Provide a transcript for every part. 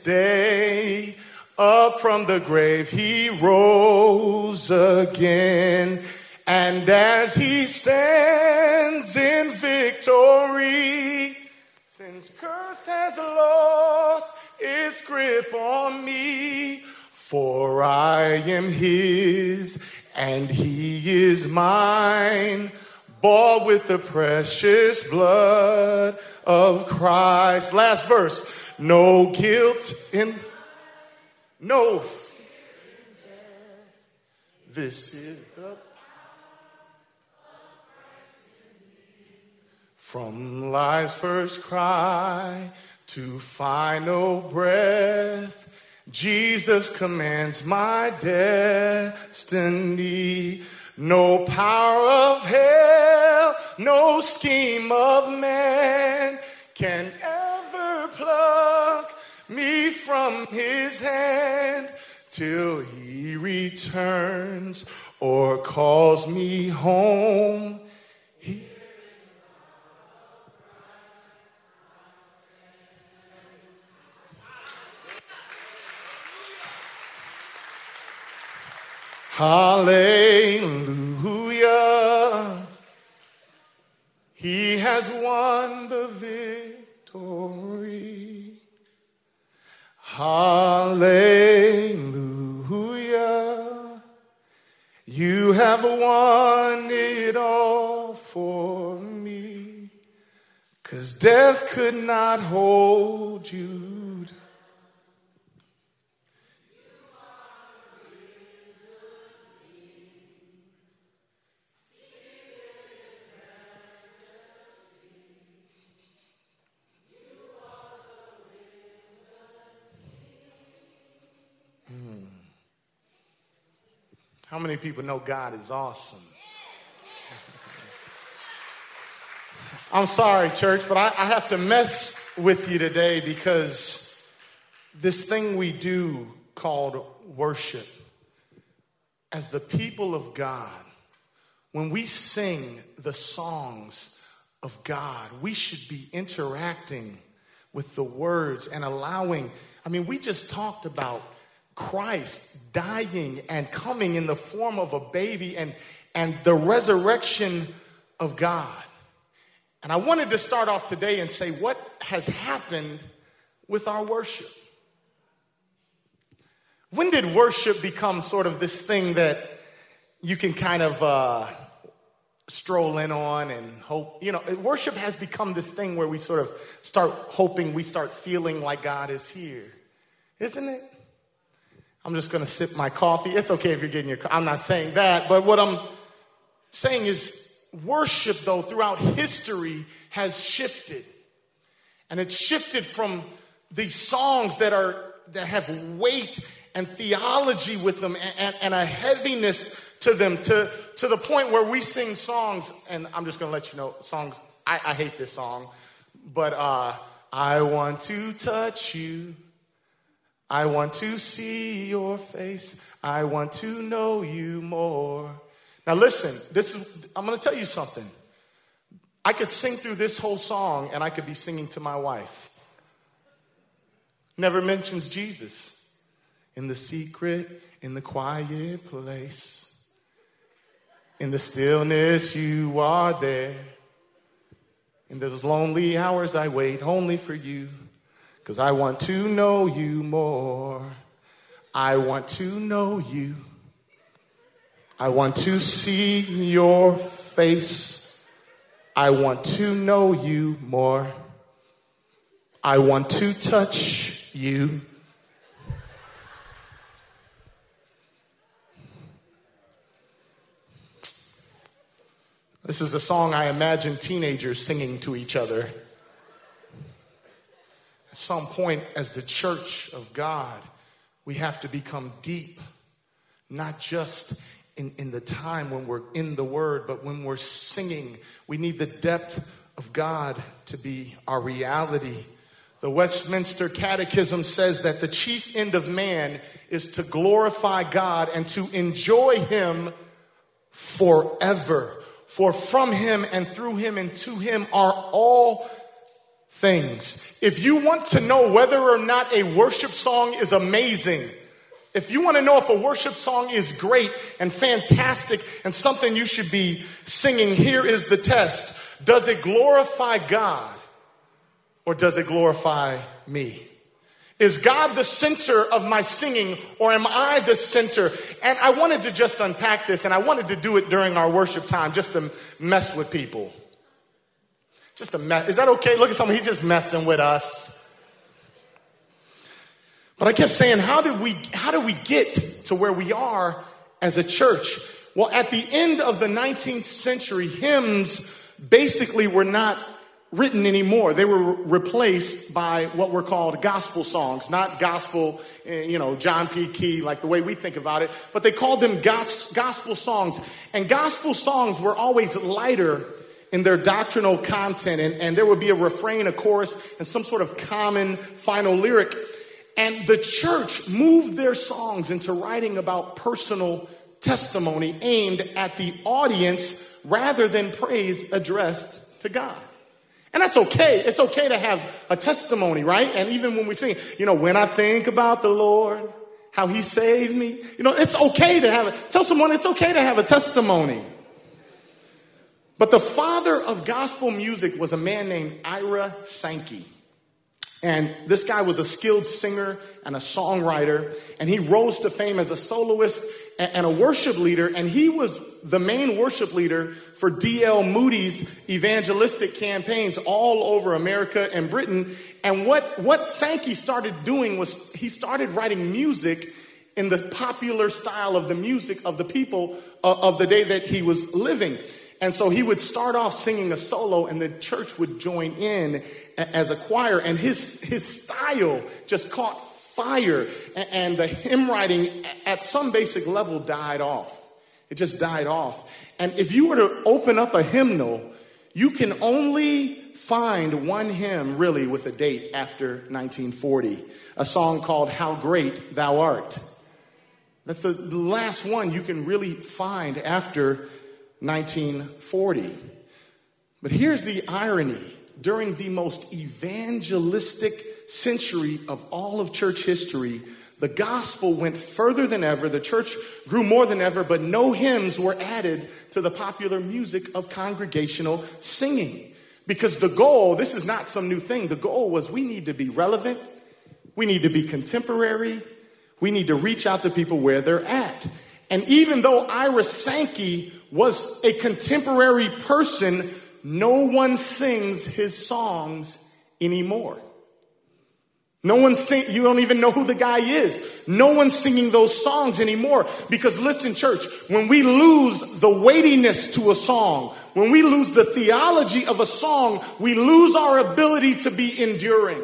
day. Up from the grave he rose again. And as he stands in victory, since curse has lost its grip on me, for I am his and he is mine, bought with the precious blood of Christ. Last verse. No guilt in, no. Death this is the. From life's first cry to final breath, Jesus commands my destiny. No power of hell, no scheme of man can ever pluck me from his hand till he returns or calls me home. Hallelujah. He has won the victory. Hallelujah. You have won it all for me. Cause death could not hold you How many people know God is awesome? I'm sorry, church, but I, I, have to mess with you today because this thing we do called worship, as the people of God, when we sing the songs of God, we should be interacting with the words and allowing. I mean, we just talked about Christ dying and coming in the form of a baby and, and the resurrection of God. And I wanted to start off today and say what has happened with our worship. When did worship become sort of this thing that you can kind of uh, stroll in on and hope? You know, worship has become this thing where we sort of start hoping, we start feeling like God is here, isn't it? I'm just going to sip my coffee. It's okay if you're getting your I'm not saying that, but what I'm saying is worship though throughout history has shifted. And it's shifted from these songs that are that have weight and theology with them and, and, and a heaviness to them to, to the point where we sing songs, and I'm just gonna let you know, songs, I, I hate this song, but uh, I want to touch you. I want to see your face. I want to know you more. Now, listen, this is, I'm going to tell you something. I could sing through this whole song and I could be singing to my wife. Never mentions Jesus. In the secret, in the quiet place, in the stillness, you are there. In those lonely hours, I wait only for you. Because I want to know you more. I want to know you. I want to see your face. I want to know you more. I want to touch you. This is a song I imagine teenagers singing to each other at some point, as the church of God, we have to become deep, not just in, in the time when we're in the word, but when we're singing. We need the depth of God to be our reality. The Westminster Catechism says that the chief end of man is to glorify God and to enjoy Him forever. For from Him and through Him and to Him are all things. If you want to know whether or not a worship song is amazing, if you want to know if a worship song is great and fantastic and something you should be singing, here is the test. Does it glorify God or does it glorify me? Is God the center of my singing or am I the center? And I wanted to just unpack this and I wanted to do it during our worship time just to mess with people. Just a mess. Is that okay? Look at someone, he's just messing with us. But I kept saying, how did we, how did we get to where we are as a church? Well, at the end of the 19th century, hymns basically were not written anymore. They were replaced by what were called gospel songs, not gospel, eh, you know, John P. Kee, like the way we think about it, but they called them gospel songs. And gospel songs were always lighter in their doctrinal content, and, and there would be a refrain, a chorus, and some sort of common final lyric. And the church moved their songs into writing about personal testimony aimed at the audience rather than praise addressed to God. And that's okay. It's okay to have a testimony, right? And even when we sing, you know, when I think about the Lord, how he saved me, you know, it's okay to have it. Tell someone it's okay to have a testimony. But the father of gospel music was a man named Ira Sankey. And this guy was a skilled singer and a songwriter, and he rose to fame as a soloist and a worship leader. And he was the main worship leader for D.L. Moody's evangelistic campaigns all over America and Britain. And what, what Sankey started doing was he started writing music in the popular style of the music of the people uh, of the day that he was living. And so he would start off singing a solo, and the church would join in as a choir. And his, his style just caught fire. And the hymn writing at some basic level died off. It just died off. And if you were to open up a hymnal, you can only find one hymn really with a date after 1940 a song called How Great Thou Art. That's the last one you can really find after 1940. But here's the irony during the most evangelistic century of all of church history, the gospel went further than ever. The church grew more than ever, but no hymns were added to the popular music of congregational singing. Because the goal, this is not some new thing, the goal was we need to be relevant, we need to be contemporary, we need to reach out to people where they're at. And even though Ira Sankey was a contemporary person, no one sings his songs anymore. No one sing, you don't even know who the guy is. No one's singing those songs anymore. Because listen, church, when we lose the weightiness to a song, when we lose the theology of a song, we lose our ability to be enduring.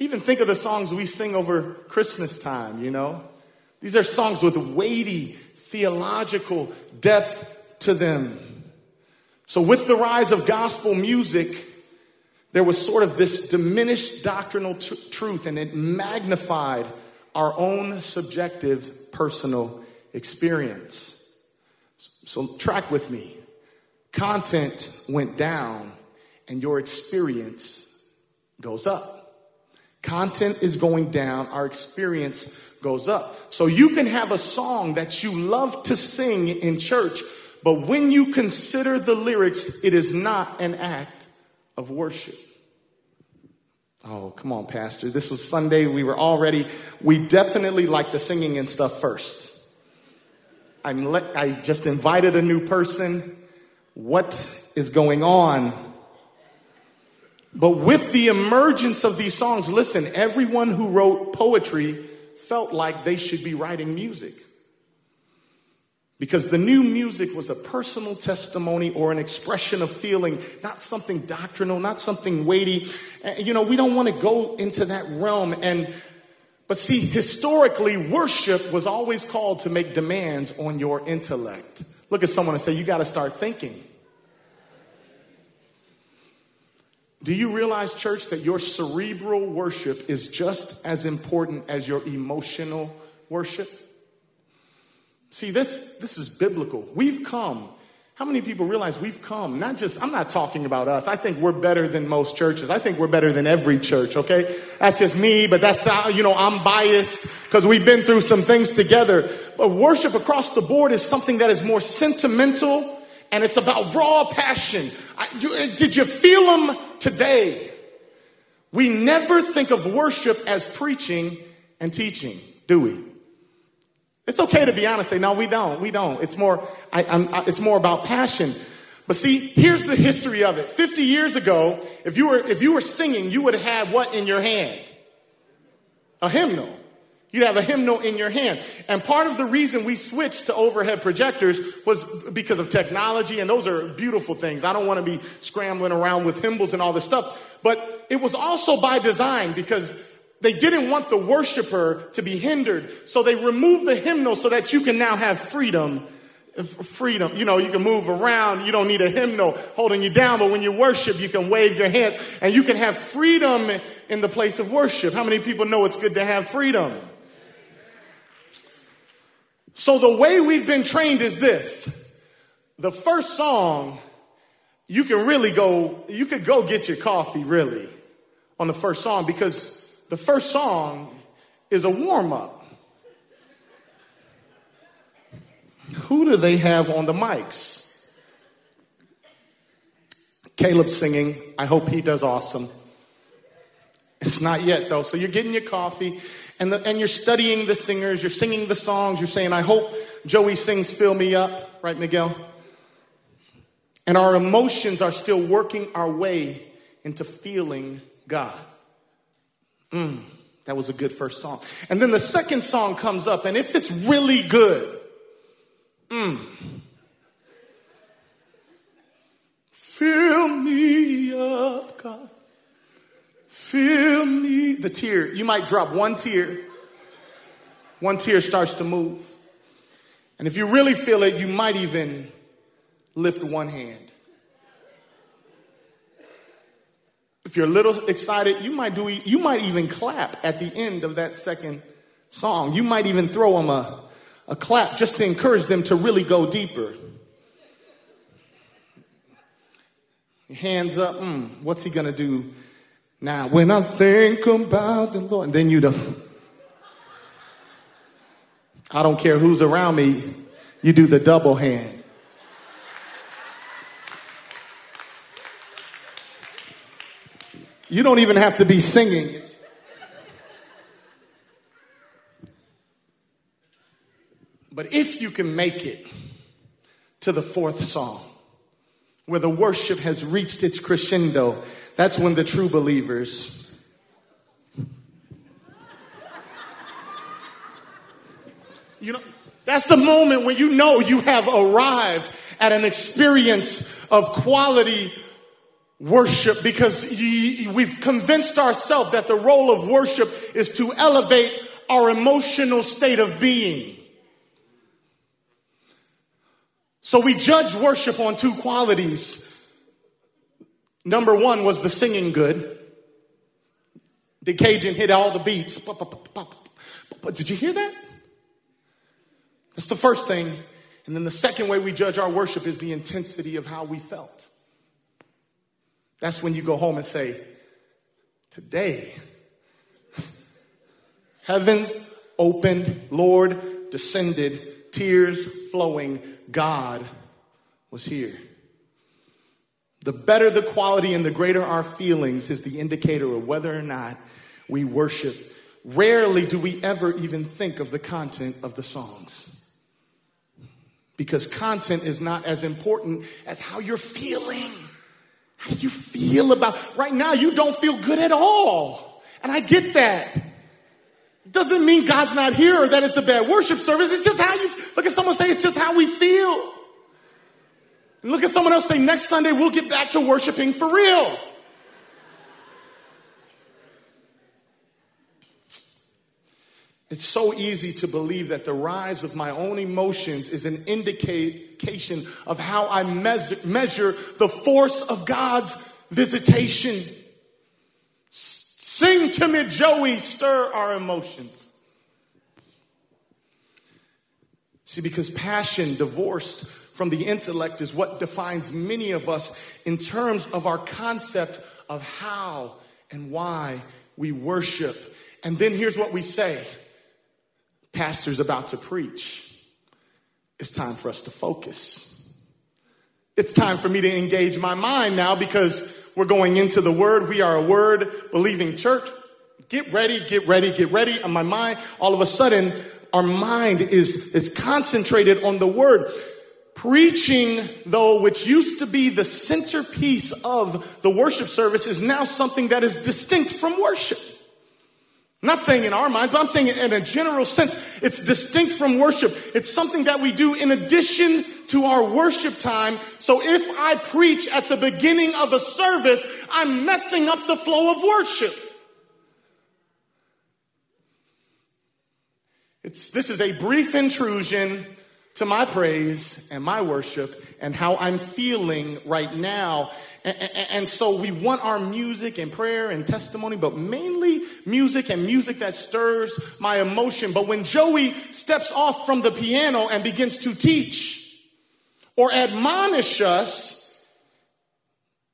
Even think of the songs we sing over Christmas time, you know? These are songs with weighty theological depth to them. So, with the rise of gospel music, there was sort of this diminished doctrinal truth, and it magnified our own subjective personal experience. So, so, track with me. Content went down, and your experience goes up. Content is going down, our experience goes up. So you can have a song that you love to sing in church, but when you consider the lyrics, it is not an act of worship. Oh, come on, Pastor. This was Sunday. We were already, we definitely like the singing and stuff first. I'm le- I just invited a new person. What is going on? But with the emergence of these songs, listen, everyone who wrote poetry felt like they should be writing music. Because the new music was a personal testimony or an expression of feeling, not something doctrinal, not something weighty. You know, we don't want to go into that realm. And, but see, historically, worship was always called to make demands on your intellect. Look at someone and say, you got to start thinking. Do you realize, church, that your cerebral worship is just as important as your emotional worship? See, this, this is biblical. We've come How many people realize we've come? Not just, I'm not talking about us. I think we're better than most churches. I think we're better than every church, okay? That's just me, but that's how, you know, I'm biased because we've been through some things together. But worship across the board is something that is more sentimental and it's about raw passion. I, did you feel them today? We never think of worship as preaching and teaching, do we? It's okay to be honest. Say, no, we don't. We don't. It's more, I, I, it's more about passion. But see, here's the history of it. 50 years ago, if you were, if you were singing, you would have had what in your hand? A hymnal. You'd have a hymnal in your hand. And part of the reason we switched to overhead projectors was because of technology, and those are beautiful things. I don't want to be scrambling around with hymnals and all this stuff. But it was also by design because they didn't want the worshiper to be hindered. So they removed the hymnal so that you can now have freedom. Freedom. You know, you can move around. You don't need a hymnal holding you down. But when you worship, you can wave your hand and you can have freedom in the place of worship. How many people know it's good to have freedom? So the way we've been trained is this. The first song, you can really go, you could go get your coffee really on the first song because the first song is a warm up. Who do they have on the mics? Caleb singing. I hope he does awesome. It's not yet though. So you're getting your coffee and, the, and you're studying the singers, you're singing the songs, you're saying, I hope Joey sings Fill Me Up, right, Miguel? And our emotions are still working our way into feeling God. Mm, that was a good first song. And then the second song comes up, and if it's really good, mm, fill me up, God. Fill me. The tear, you might drop one tear. One tear starts to move. And if you really feel it, you might even lift one hand. If you're a little excited, you might do you might even clap at the end of that second song. You might even throw them a, a clap just to encourage them to really go deeper. Hands up, mm, what's he gonna do now? When I think about the Lord, then you don't. I don't care who's around me, you do the double hand. You don't even have to be singing. But if you can make it to the fourth song, where the worship has reached its crescendo, that's when the true believers You know, that's the moment when you know you have arrived at an experience of quality worship because we've convinced ourselves that the role of worship is to elevate our emotional state of being. So we judge worship on two qualities. Number one was the singing good. The Cajun hit all the beats. Did you hear that? That's the first thing. And then the second way we judge our worship is the intensity of how we felt. That's when you go home and say, Today, heavens opened, Lord descended, tears flowing, God was here. The better the quality and the greater our feelings is the indicator of whether or not we worship. Rarely do we ever even think of the content of the songs. Because content is not as important as how you're feeling. How do you feel about right now? You don't feel good at all. And I get that. Doesn't mean God's not here or that it's a bad worship service. It's just how you look at someone say it's just how we feel. And look at someone else say next Sunday we'll get back to worshiping for real. It's so easy to believe that the rise of my own emotions is an indication of how I measure, measure the force of God's visitation. Sing to me, Joey, stir our emotions. See, because passion divorced from the intellect is what defines many of us in terms of our concept of how and why we worship. And then here's what we say Pastor's about to preach. It's time for us to focus. It's time for me to engage my mind now because we're going into the word. We are a word believing church. Get ready, get ready, get ready. And my mind, all of a sudden, our mind is, is concentrated on the word. Preaching, though, which used to be the centerpiece of the worship service, is now something that is distinct from worship. I'm not saying in our minds, but I'm saying in a general sense, it's distinct from worship. It's something that we do in addition to our worship time. So if I preach at the beginning of a service, I'm messing up the flow of worship. It's, this is a brief intrusion to my praise and my worship and how I'm feeling right now. And, and, so we want our music and prayer and testimony, but mainly music and music that stirs my emotion. But when Joey steps off from the piano and begins to teach or admonish us,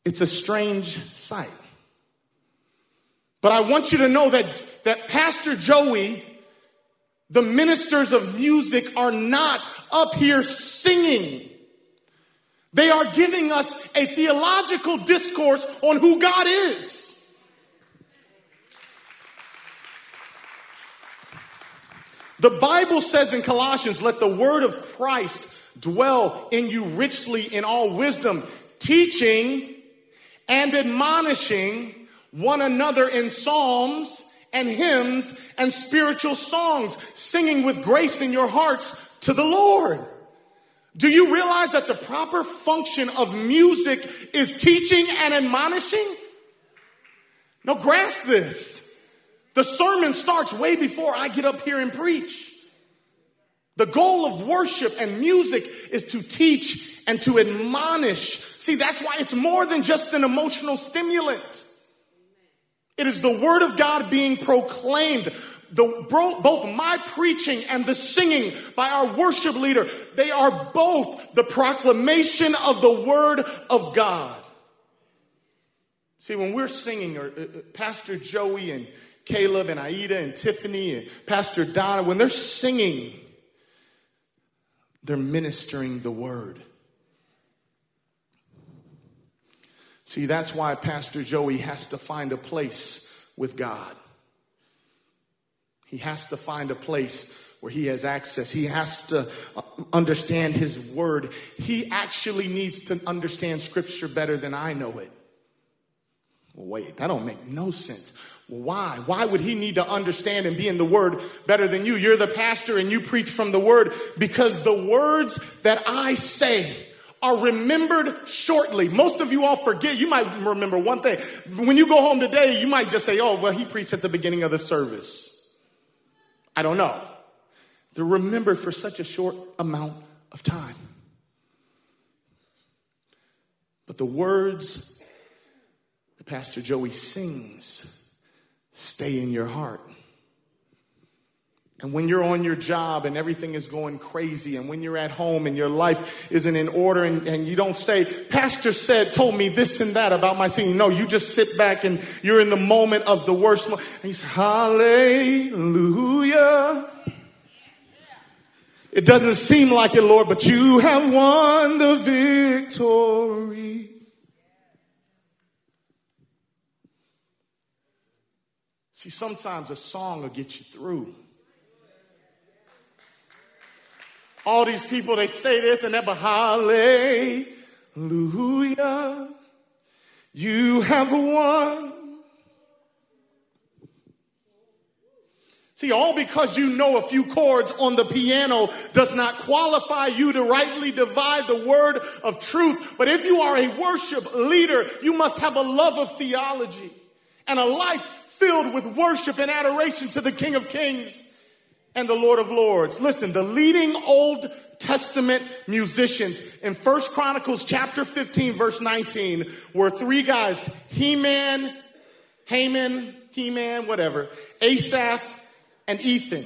it's a strange sight. But I want you to know that, that Pastor Joey the ministers of music are not up here singing. They are giving us a theological discourse on who God is. The Bible says in Colossians, let the word of Christ dwell in you richly in all wisdom, teaching and admonishing one another in psalms and hymns and spiritual songs, singing with grace in your hearts to the Lord. Do you realize that the proper function of music is teaching and admonishing? Now, grasp this. The sermon starts way before I get up here and preach. The goal of worship and music is to teach and to admonish. See, that's why it's more than just an emotional stimulant. It is the word of God being proclaimed. The, both my preaching and the singing by our worship leader, they are both the proclamation of the word of God. See, when we're singing, or uh, uh, Pastor Joey and Caleb and Aida and Tiffany and Pastor Donna, when they're singing, they're ministering the word. See, that's why Pastor Joey has to find a place with God. He has to find a place where he has access. He has to uh, understand his word. He actually needs to understand scripture better than I know it. Well, wait, that don't make no sense. Why? Why would he need to understand and be in the word better than you? You're the pastor and you preach from the word because the words that I say are remembered shortly. Most of you all forget. You might remember one thing. When you go home today, you might just say, oh, well, he preached at the beginning of the service. I don't know. They're remembered for such a short amount of time. But the words that Pastor Joey sings stay in your heart. And when you're on your job and everything is going crazy, and when you're at home and your life isn't in order, and, and, you don't say, Pastor said, told me this and that about my singing. No, you just sit back and you're in the moment of the worst. Mo- and you say, Hallelujah. It doesn't seem like it, Lord, but you have won the victory. See, sometimes a song will get you through. All these people, they say this and that, but hallelujah, you have won. See, all because you know a few chords on the piano does not qualify you to rightly divide the word of truth. But if you are a worship leader, you must have a love of theology and a life filled with worship and adoration to the King of Kings and the Lord of Lords. Listen, the leading Old Testament musicians in First Chronicles chapter 15 verse 19 were three guys, Heman, Haman, Heman, whatever, Asaph and Ethan.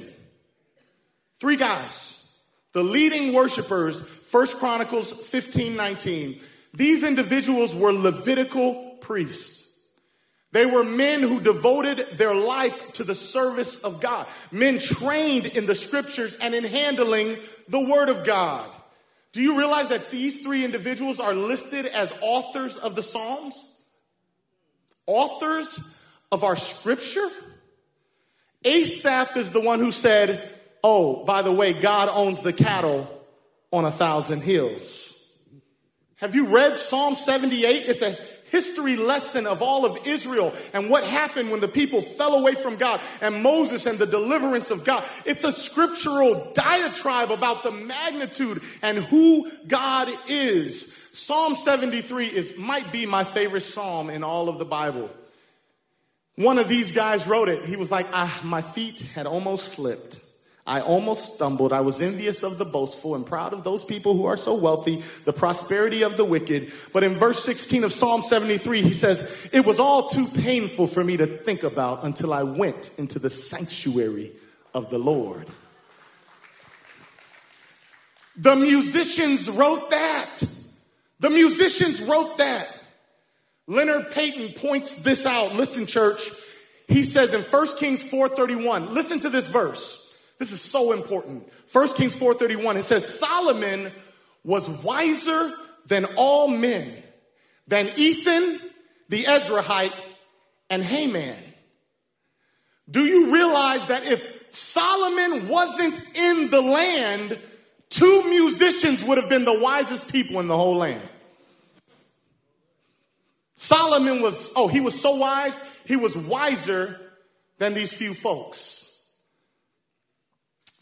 Three guys. The leading worshipers, First Chronicles 15 19. These individuals were Levitical priests. They were men who devoted their life to the service of God, men trained in the scriptures and in handling the word of God. Do you realize that these three individuals are listed as authors of the Psalms? Authors of our scripture? Asaph is the one who said, Oh, by the way, God owns the cattle on a thousand hills. Have you read Psalm 78? It's a history lesson of all of Israel and what happened when the people fell away from God and Moses and the deliverance of God. It's a scriptural diatribe about the magnitude and who God is. Psalm 73 is might be my favorite psalm in all of the Bible. One of these guys wrote it. He was like, ah, my feet had almost slipped. I almost stumbled. I was envious of the boastful and proud of those people who are so wealthy, the prosperity of the wicked. But in verse 16 of Psalm 73, he says, It was all too painful for me to think about until I went into the sanctuary of the Lord. The musicians wrote that. The musicians wrote that. Leonard Payton points this out. Listen, church. He says in 1 Kings 4:31, listen to this verse. This is so important. 1 Kings 4:31 it says Solomon was wiser than all men, than Ethan, the Ezrahite and Heman. Do you realize that if Solomon wasn't in the land, two musicians would have been the wisest people in the whole land? Solomon was, oh, he was so wise, he was wiser than these few folks.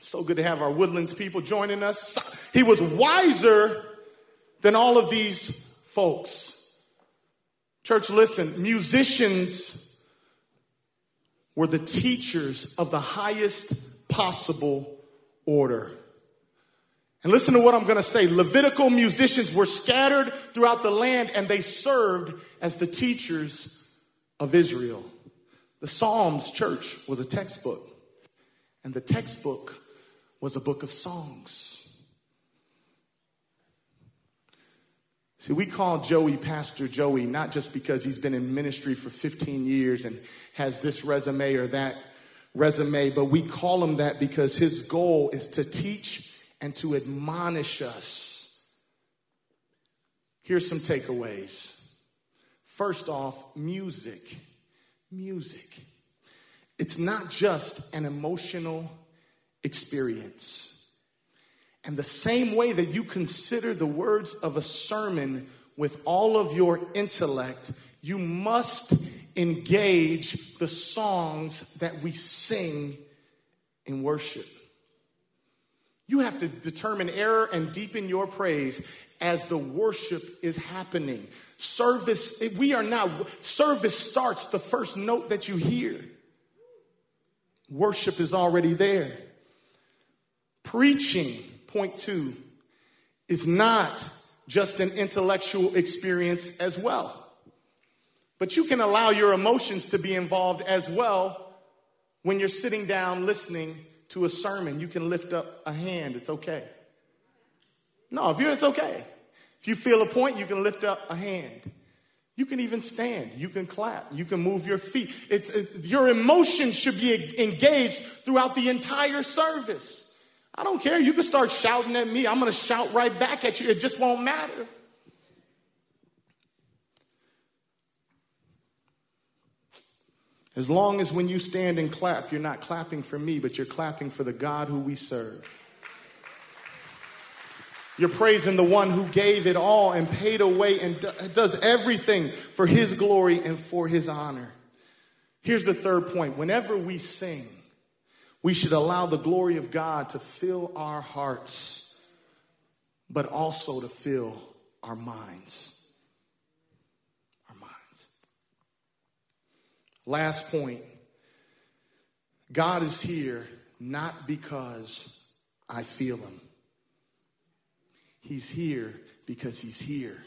So good to have our Woodlands people joining us. He was wiser than all of these folks. Church, listen, musicians were the teachers of the highest possible order. And listen to what I'm going to say. Levitical musicians were scattered throughout the land and they served as the teachers of Israel. The Psalms, church, was a textbook. And the textbook was a book of songs. See, we call Joey Pastor Joey not just because he's been in ministry for 15 years and has this resume or that resume, but we call him that because his goal is to teach and to admonish us. Here's some takeaways. First off, music. Music. It's not just an emotional experience. And the same way that you consider the words of a sermon with all of your intellect, you must engage the songs that we sing in worship. You have to determine error and deepen your praise as the worship is happening. Service, we are now, service starts the first note that you hear. Worship is already there. Preaching, point two, is not just an intellectual experience as well. But you can allow your emotions to be involved as well when you're sitting down listening to a sermon. You can lift up a hand, it's okay. No, if you're, it's okay. If you feel a point, you can lift up a hand. You can even stand. You can clap. You can move your feet. It's, it, your emotions should be engaged throughout the entire service. I don't care. You can start shouting at me. I'm going to shout right back at you. It just won't matter. As long as when you stand and clap, you're not clapping for me, but you're clapping for the God who we serve. You're praising the one who gave it all and paid away and does everything for his glory and for his honor. Here's the third point whenever we sing, we should allow the glory of God to fill our hearts, but also to fill our minds. Our minds. Last point God is here not because I feel Him, He's here because He's here.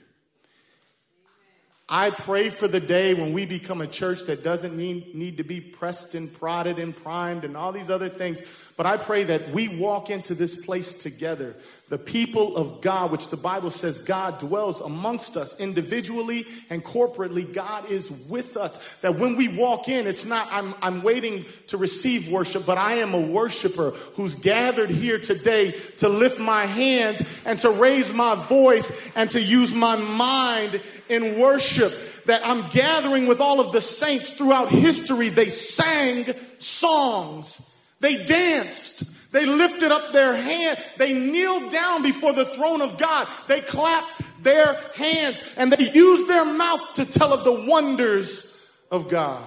I pray for the day when we become a church that doesn't need, need to be pressed and prodded and primed and all these other things. But I pray that we walk into this place together, the people of God, which the Bible says God dwells amongst us individually and corporately. God is with us. That when we walk in, it's not, I'm, I'm waiting to receive worship, but I am a worshiper who's gathered here today to lift my hands and to raise my voice and to use my mind in worship that I'm gathering with all of the saints throughout history. They sang songs. They danced. They lifted up their hand. They kneeled down before the throne of God. They clapped their hands and they used their mouth to tell of the wonders of God.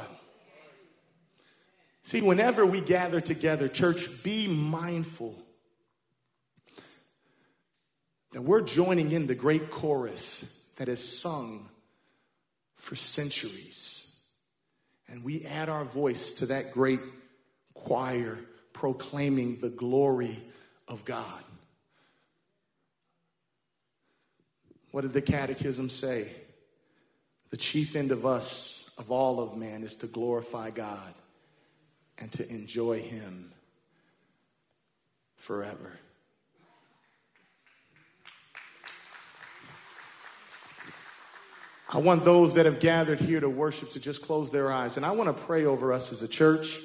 See, whenever we gather together, church, be mindful that we're joining in the great chorus that is sung for centuries. And we add our voice to that great choir proclaiming the glory of God. What did the catechism say? The chief end of us, of all of man, is to glorify God and to enjoy Him forever. I want those that have gathered here to worship to just close their eyes. And I want to pray over us as a church.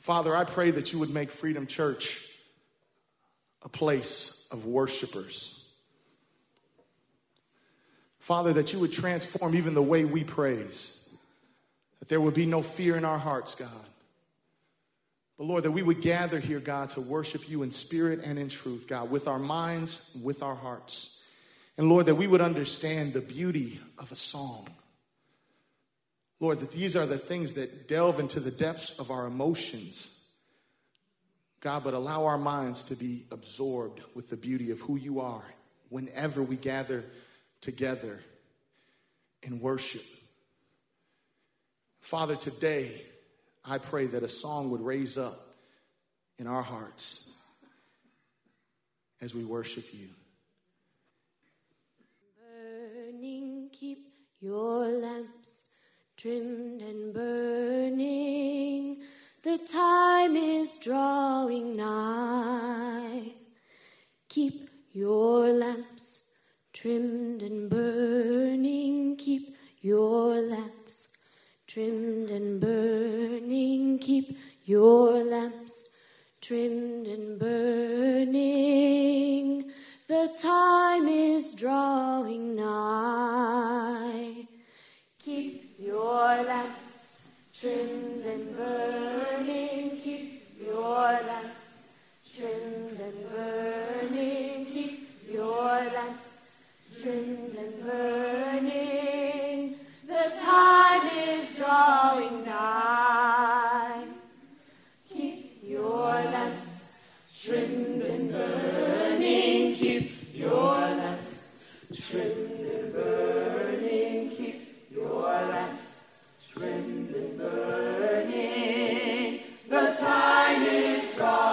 Father, I pray that you would make Freedom Church a place of worshipers. Father, that you would transform even the way we praise, that there would be no fear in our hearts, God. But Lord, that we would gather here, God, to worship you in spirit and in truth, God, with our minds, with our hearts. And Lord, that we would understand the beauty of a song. Lord, that these are the things that delve into the depths of our emotions. God, but allow our minds to be absorbed with the beauty of who you are whenever we gather together in worship. Father, today, I pray that a song would raise up in our hearts as we worship you. Burning, keep your lamps trimmed and burning. The time is drawing nigh. Keep your lamps trimmed and burning. Keep your lamps trimmed and burning. Keep your lamps trimmed and burning. The time is drawing nigh. Keep your lamps trimmed and burning. Keep your lamps trimmed and burning. Keep your lamps trimmed and burning. The time is drawing nigh. Keep your lamps trimmed and burning. Keep your lamps trimmed is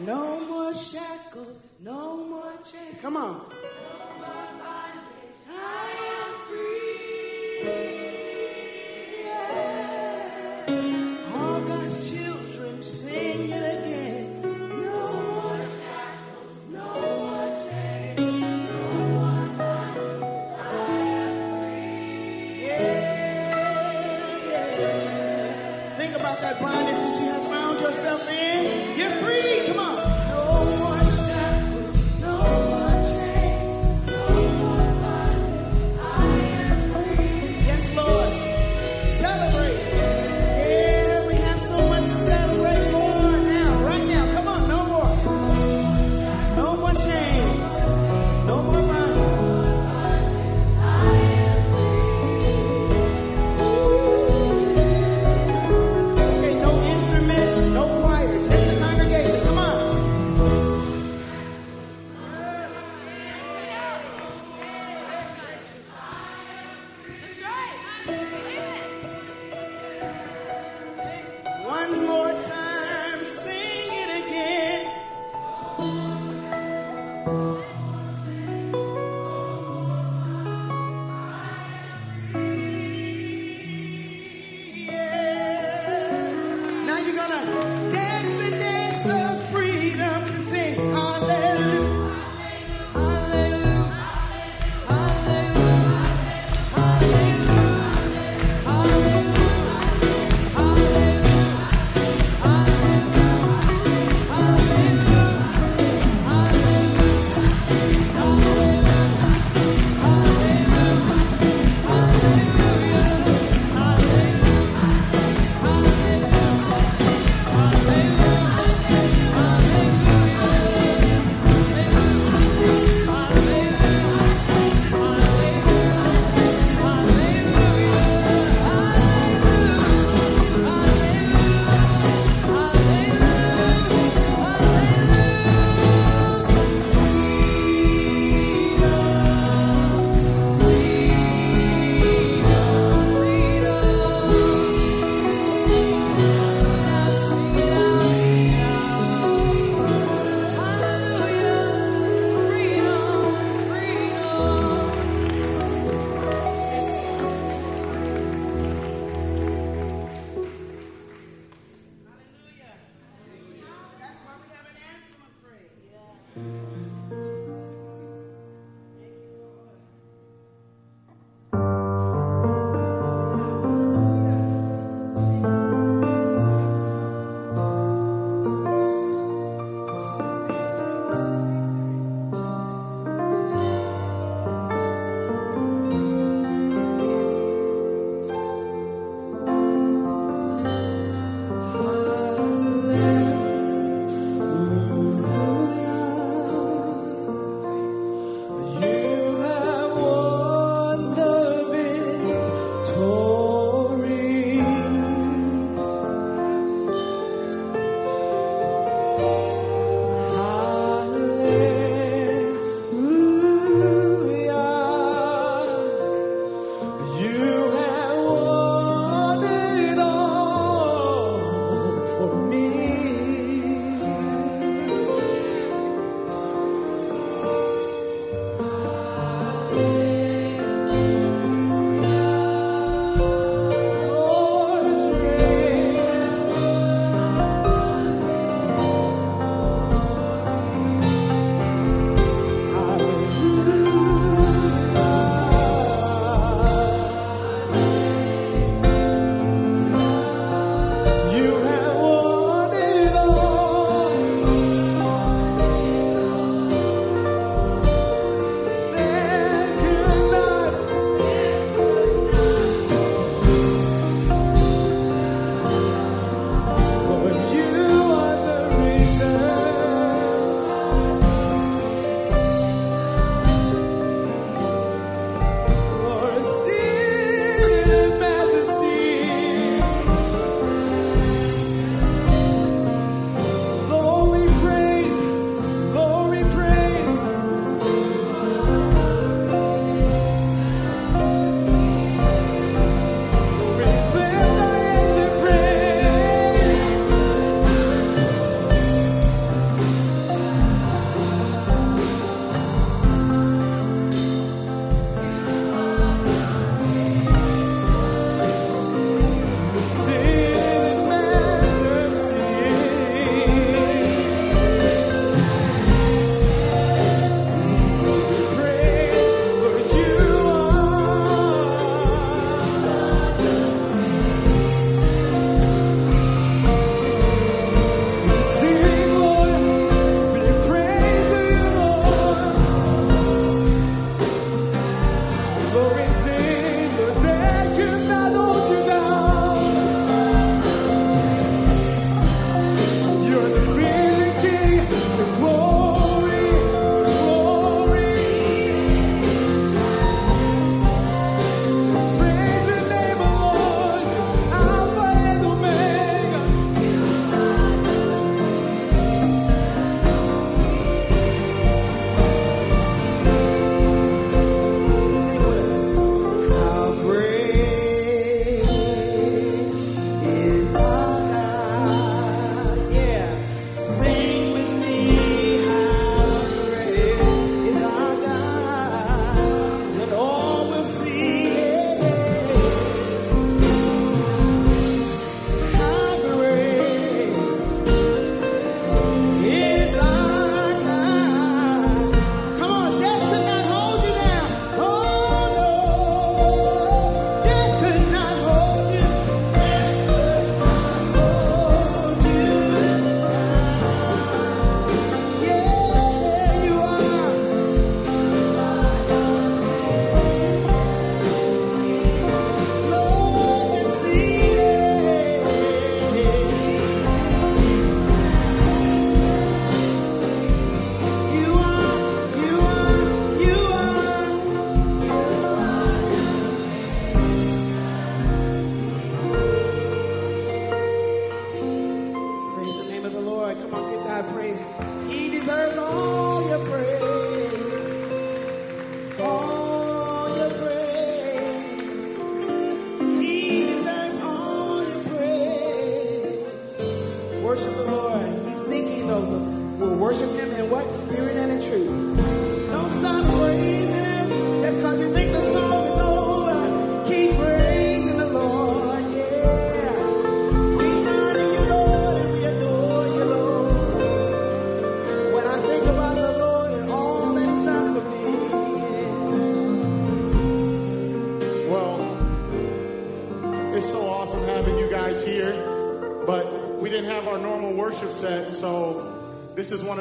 No more shackles, no more chains. Come on.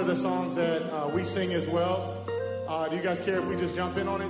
one of the songs that uh, we sing as well. Uh, do you guys care if we just jump in on it?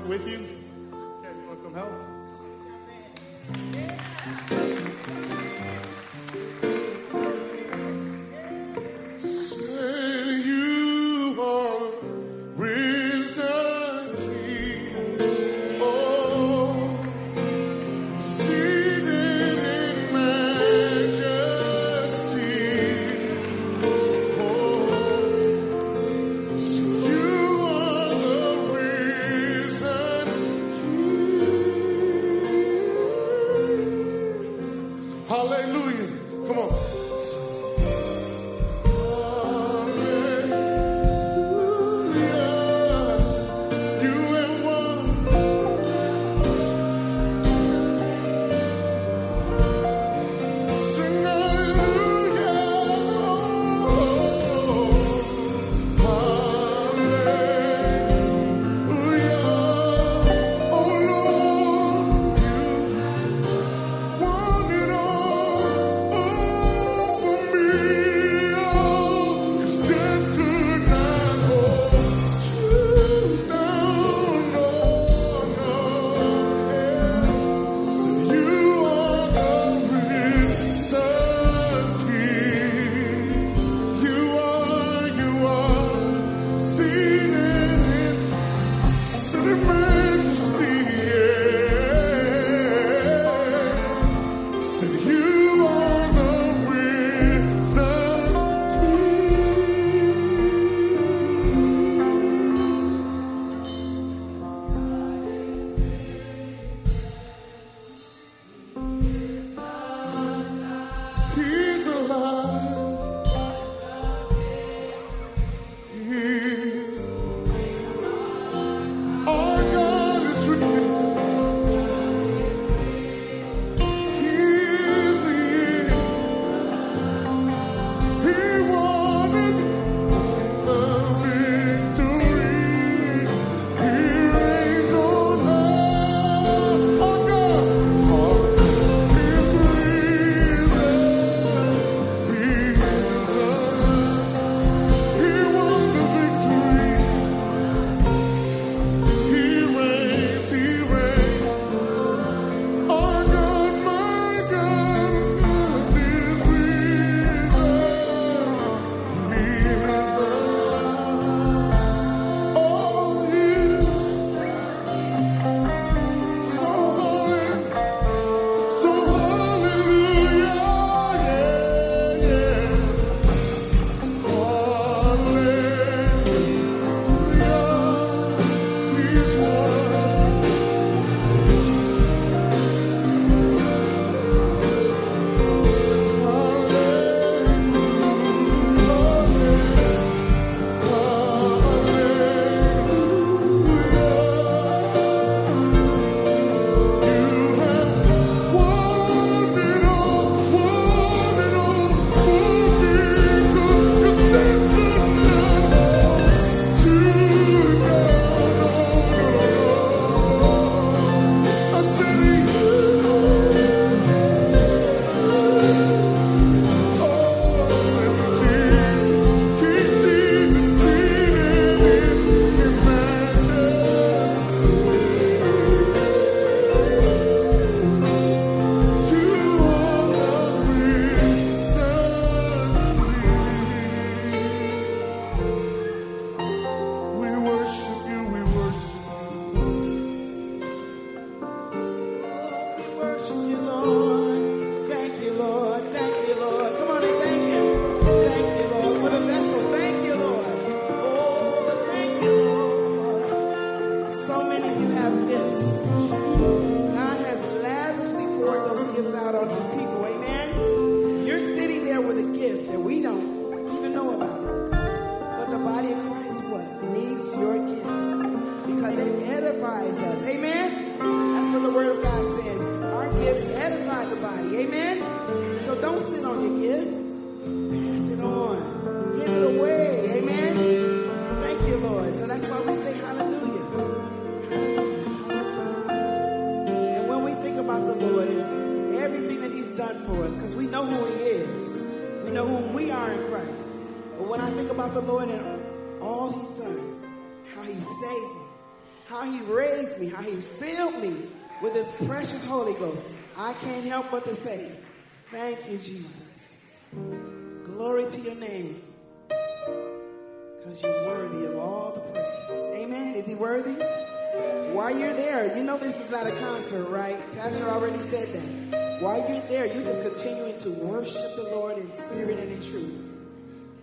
Pastor already said that. While you're there, you're just continuing to worship the Lord in spirit and in truth.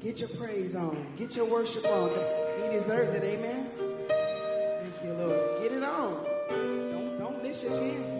Get your praise on. Get your worship on because He deserves it. Amen. Thank you, Lord. Get it on. Don't, don't miss your chance.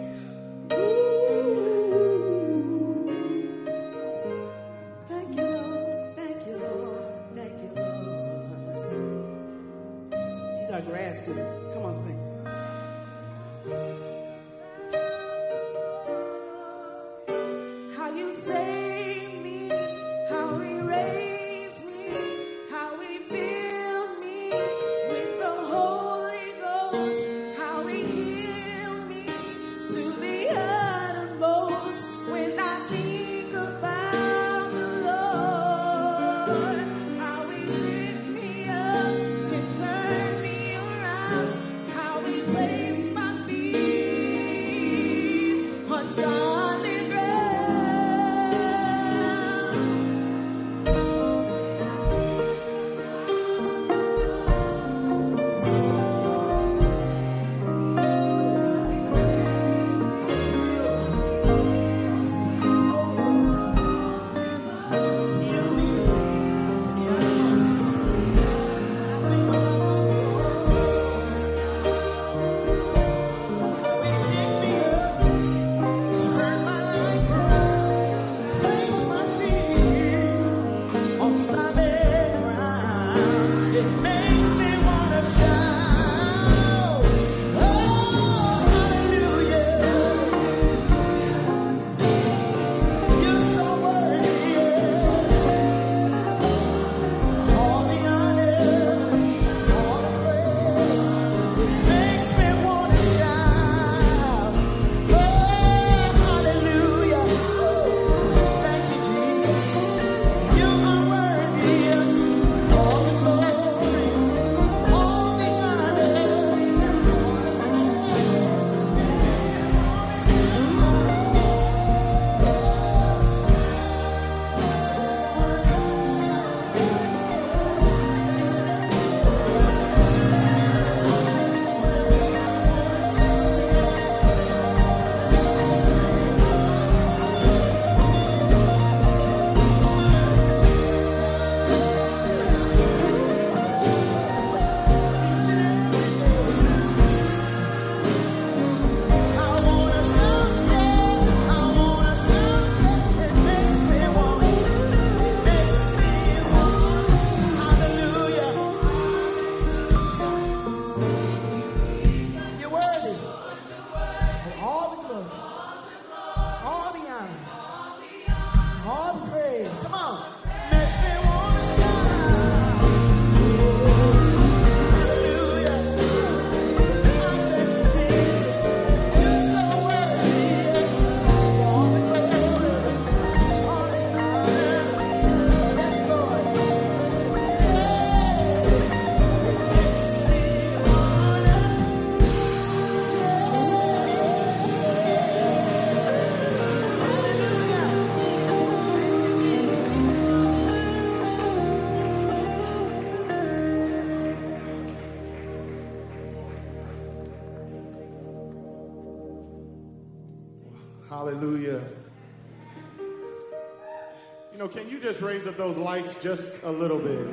Just raise up those lights just a little bit?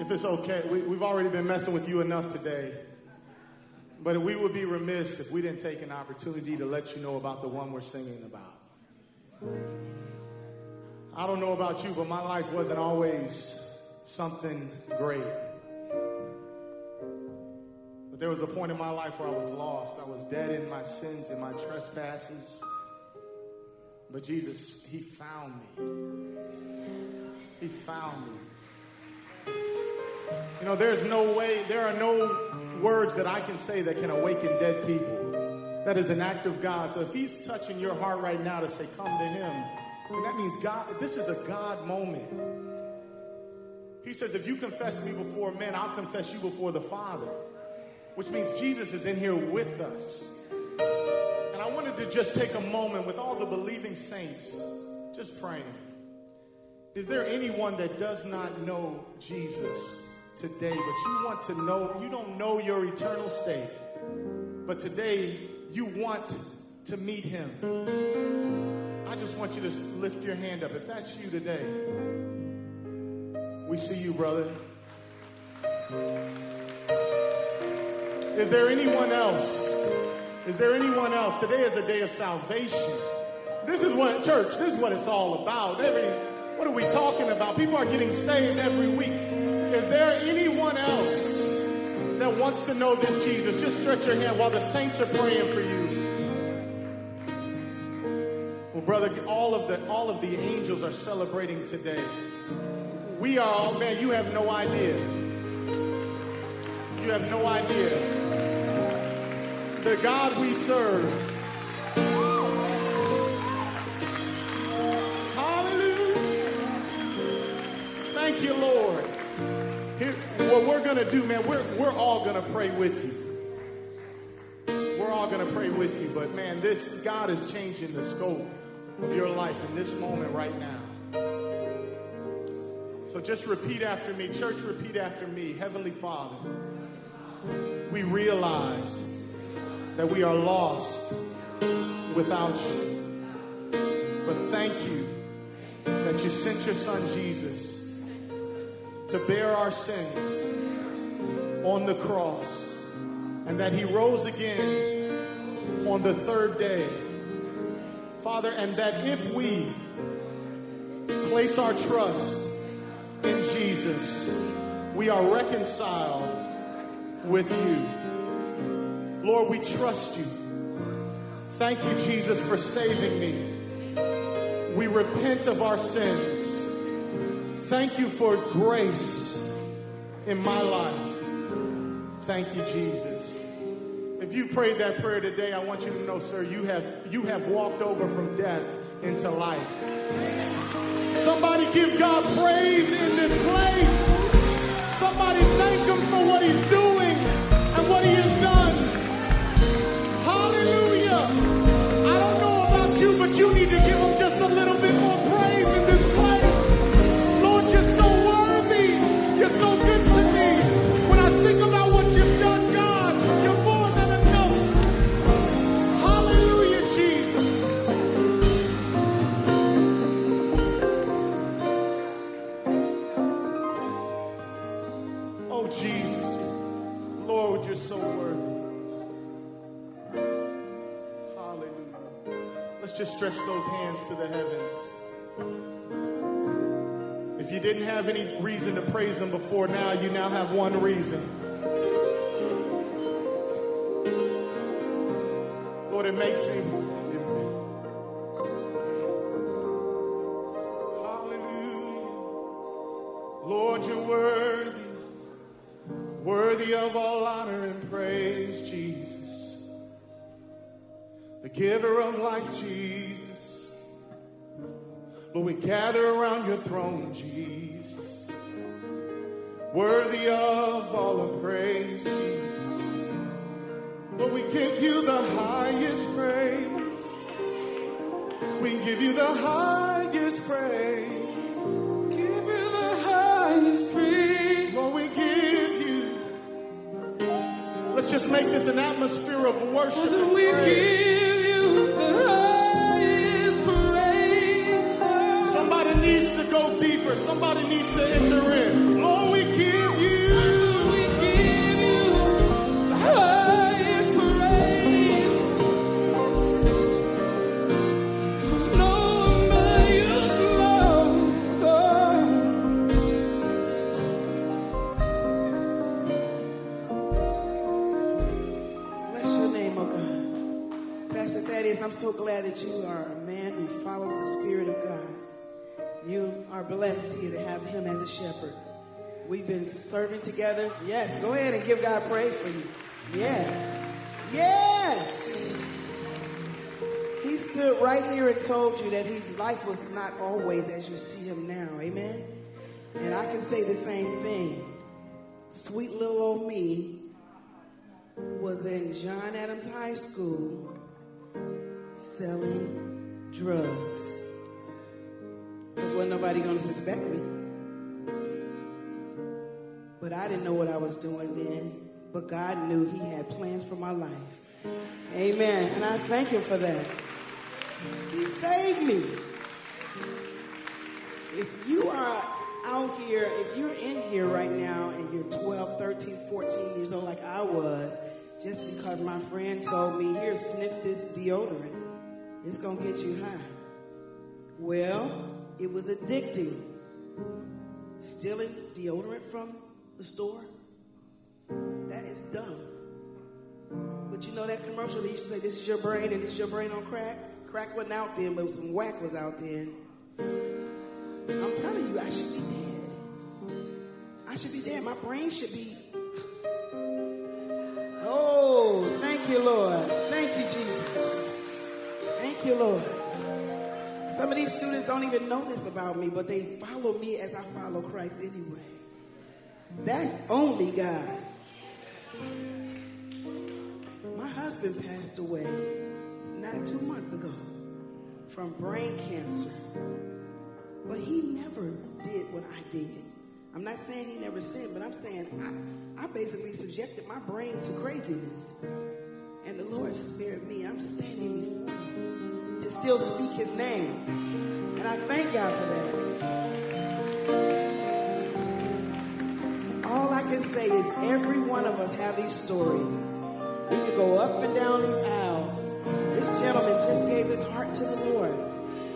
If it's okay, we, we've already been messing with you enough today. But we would be remiss if we didn't take an opportunity to let you know about the one we're singing about. I don't know about you, but my life wasn't always something great. But there was a point in my life where I was lost. I was dead in my sins and my trespasses. But Jesus, He found me. He found me. You know, there's no way, there are no words that I can say that can awaken dead people. That is an act of God. So if He's touching your heart right now to say, Come to Him, And that means God, this is a God moment. He says, if you confess me before men, I'll confess you before the Father. Which means Jesus is in here with us. I wanted to just take a moment with all the believing saints, just praying. Is there anyone that does not know Jesus today, but you want to know, you don't know your eternal state, but today you want to meet him? I just want you to lift your hand up. If that's you today, we see you, brother. Is there anyone else? Is there anyone else? Today is a day of salvation. This is what, church, this is what it's all about. Every, what are we talking about? People are getting saved every week. Is there anyone else that wants to know this Jesus? Just stretch your hand while the saints are praying for you. Well, brother, all of the all of the angels are celebrating today. We are all, man, you have no idea. You have no idea. The God we serve. Hallelujah. Thank you, Lord. Here, what we're going to do, man, we're, we're all going to pray with you. We're all going to pray with you. But, man, this God is changing the scope of your life in this moment right now. So just repeat after me. Church, repeat after me. Heavenly Father, we realize that we are lost without you. But thank you that you sent your son Jesus to bear our sins on the cross and that he rose again on the third day. Father, and that if we place our trust in Jesus, we are reconciled with you. Lord, we trust you. Thank you, Jesus, for saving me. We repent of our sins. Thank you for grace in my life. Thank you, Jesus. If you prayed that prayer today, I want you to know, sir, you have you have walked over from death into life. Somebody give God praise in this place. Somebody thank him for what he's doing just stretch those hands to the heavens. If you didn't have any reason to praise him before now, you now have one reason. Lord, it makes me. Giver of life, Jesus. Lord, we gather around your throne, Jesus. Worthy of all the praise, Jesus. Lord, we give you the highest praise. We give you the highest praise. Give you the highest praise. Lord, we give you. Let's just make this an atmosphere of worship. and We give go deeper. Somebody needs to enter in. Lord, together. Yes, go ahead and give God praise for you. Yeah. Yes. He stood right here and told you that his life was not always as you see him now. Amen. And I can say the same thing. Sweet little old me was in John Adams High School selling drugs. Because wasn't nobody going to suspect me. But I didn't know what I was doing then. But God knew He had plans for my life. Amen. And I thank Him for that. He saved me. If you are out here, if you're in here right now and you're 12, 13, 14 years old like I was, just because my friend told me, here, sniff this deodorant, it's going to get you high. Well, it was addicting. Stealing deodorant from the store, that is dumb. But you know that commercial that used to say, this is your brain and this your brain on crack? Crack wasn't out then, but some whack was out then. I'm telling you, I should be dead. I should be dead. My brain should be. Oh, thank you, Lord. Thank you, Jesus. Thank you, Lord. Some of these students don't even know this about me, but they follow me as I follow Christ anyway. That's only God. My husband passed away not two months ago from brain cancer. But he never did what I did. I'm not saying he never sinned, but I'm saying I, I basically subjected my brain to craziness. And the Lord spared me. I'm standing before you to still speak his name. And I thank God for that. Can say is every one of us have these stories. We could go up and down these aisles. This gentleman just gave his heart to the Lord.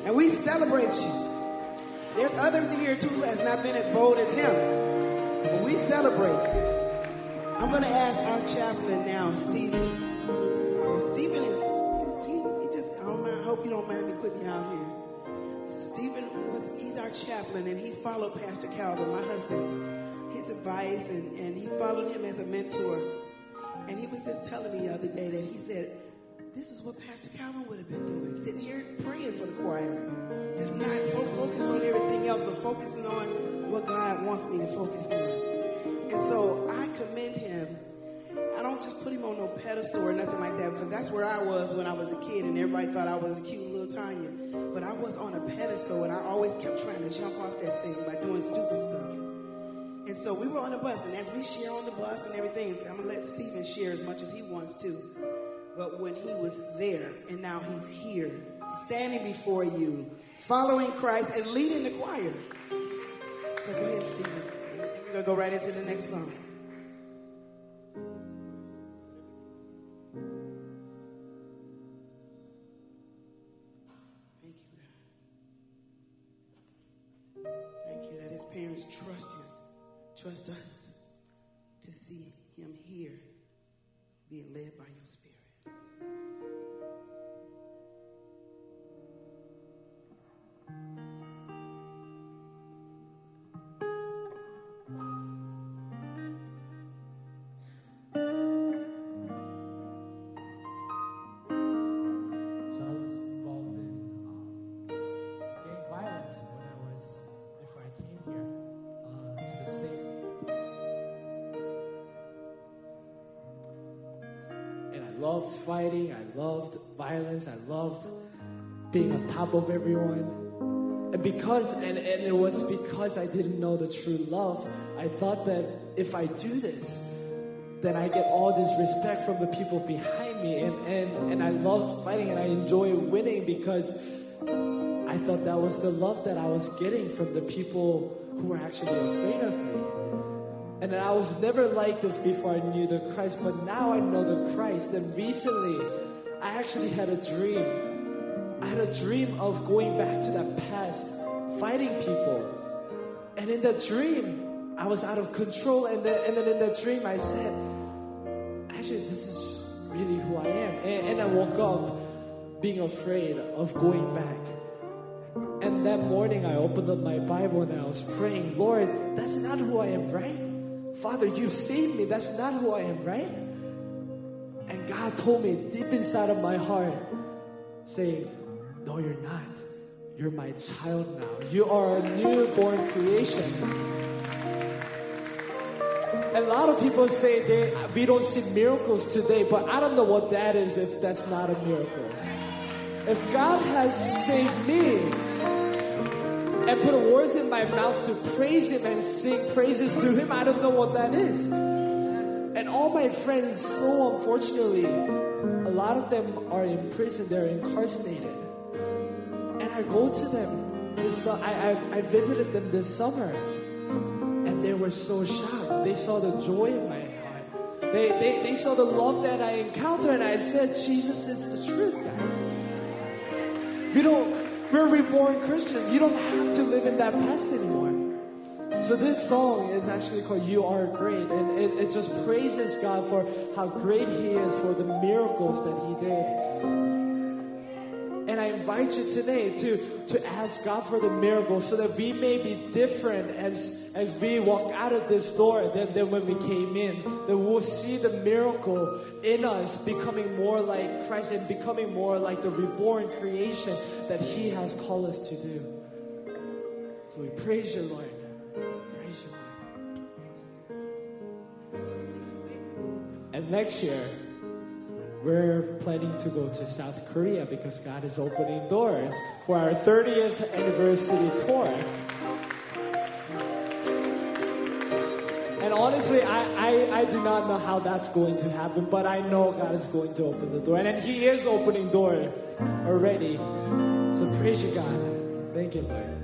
And we celebrate you. There's others here too who has not been as bold as him. But we celebrate. I'm going to ask our chaplain now, Stephen. And Stephen is, he, he just, I, don't mind, I hope you don't mind me putting you out here. Stephen was, he's our chaplain and he followed Pastor Calvin, my husband, his advice and, and he followed him as a mentor. And he was just telling me the other day that he said, this is what Pastor Calvin would have been doing, sitting here praying for the choir. Just not so focused on everything else, but focusing on what God wants me to focus on. And so I commend him. I don't just put him on no pedestal or nothing like that, because that's where I was when I was a kid, and everybody thought I was a cute little Tanya. But I was on a pedestal, and I always kept trying to jump off that thing by doing stupid stuff. And so we were on the bus, and as we share on the bus and everything, I'm gonna let Stephen share as much as he wants to. But when he was there, and now he's here, standing before you, following Christ and leading the choir. So go ahead, Stephen. And we're gonna go right into the next song. Trust us to see him here being led by your spirit. Loved fighting. I loved violence. I loved being on top of everyone. And because, and, and it was because I didn't know the true love, I thought that if I do this, then I get all this respect from the people behind me. And, and, and I loved fighting and I enjoy winning because I thought that was the love that I was getting from the people who were actually afraid of me. And I was never like this before I knew the Christ, but now I know the Christ. And recently, I actually had a dream. I had a dream of going back to that past, fighting people. And in that dream, I was out of control. And then, and then in that dream, I said, actually, this is really who I am. And, and I woke up being afraid of going back. And that morning, I opened up my Bible and I was praying, Lord, that's not who I am, right? Father, you saved me. That's not who I am, right? And God told me deep inside of my heart, saying, No, you're not. You're my child now. You are a newborn creation. A lot of people say they, we don't see miracles today, but I don't know what that is if that's not a miracle. If God has saved me and put words in my mouth to praise Him and sing praises to Him, I don't know what that is. And all my friends, so unfortunately, a lot of them are in prison, they're incarcerated. And I go to them. This, I, I, I visited them this summer. And they were so shocked. They saw the joy in my heart. They, they, they saw the love that I encountered. And I said, Jesus is the truth, guys. We don't, we're reborn Christians. You don't have to live in that past anymore. So this song is actually called You Are Great. And it, it just praises God for how great He is for the miracles that He did. And I invite you today to, to ask God for the miracle so that we may be different as, as we walk out of this door than, than when we came in. That we'll see the miracle in us becoming more like Christ and becoming more like the reborn creation that He has called us to do. So we praise you, Lord. Praise you, Lord. And next year, we're planning to go to South Korea because God is opening doors for our 30th anniversary tour. And honestly, I, I, I do not know how that's going to happen, but I know God is going to open the door. And, and He is opening doors already. So praise you, God. Thank you, Lord. Lord,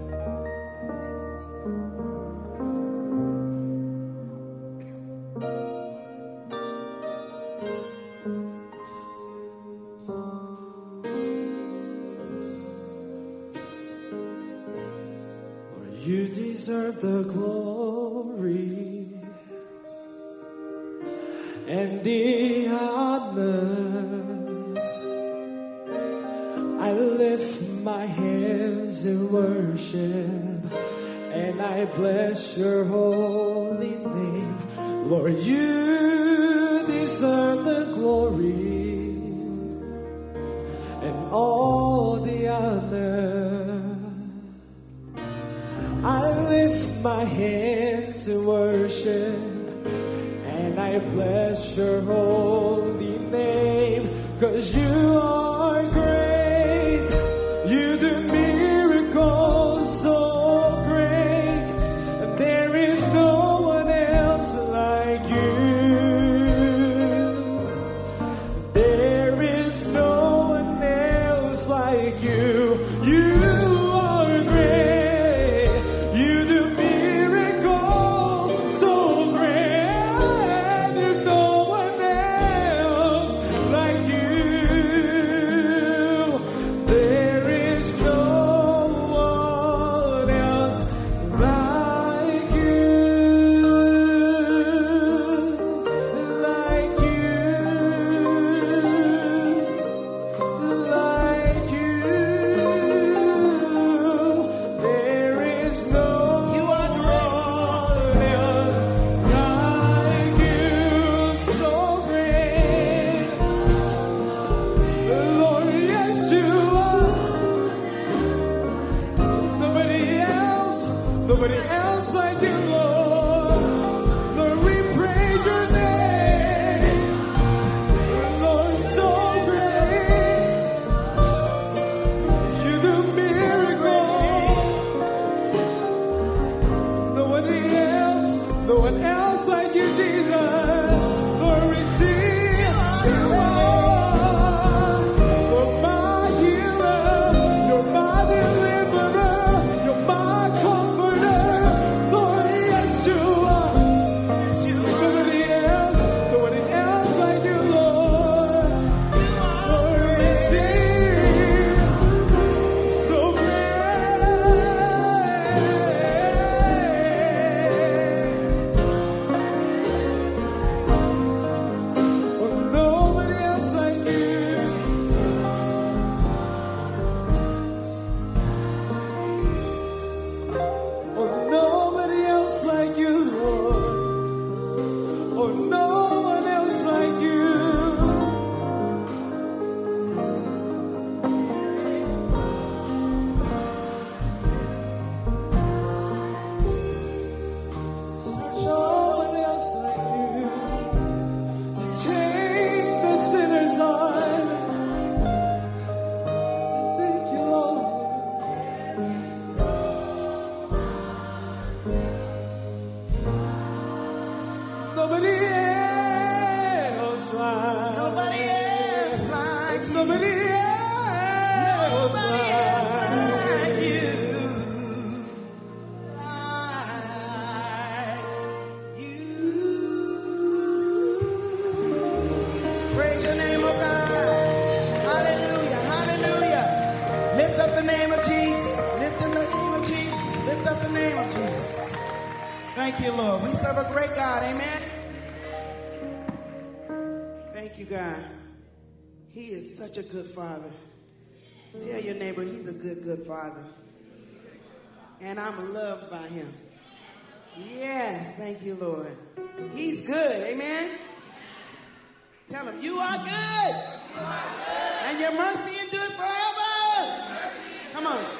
father. Tell your neighbor he's a good, good father. And I'm loved by him. Yes, thank you, Lord. He's good. Amen. Tell him, you are good. And your mercy endures forever. Come on.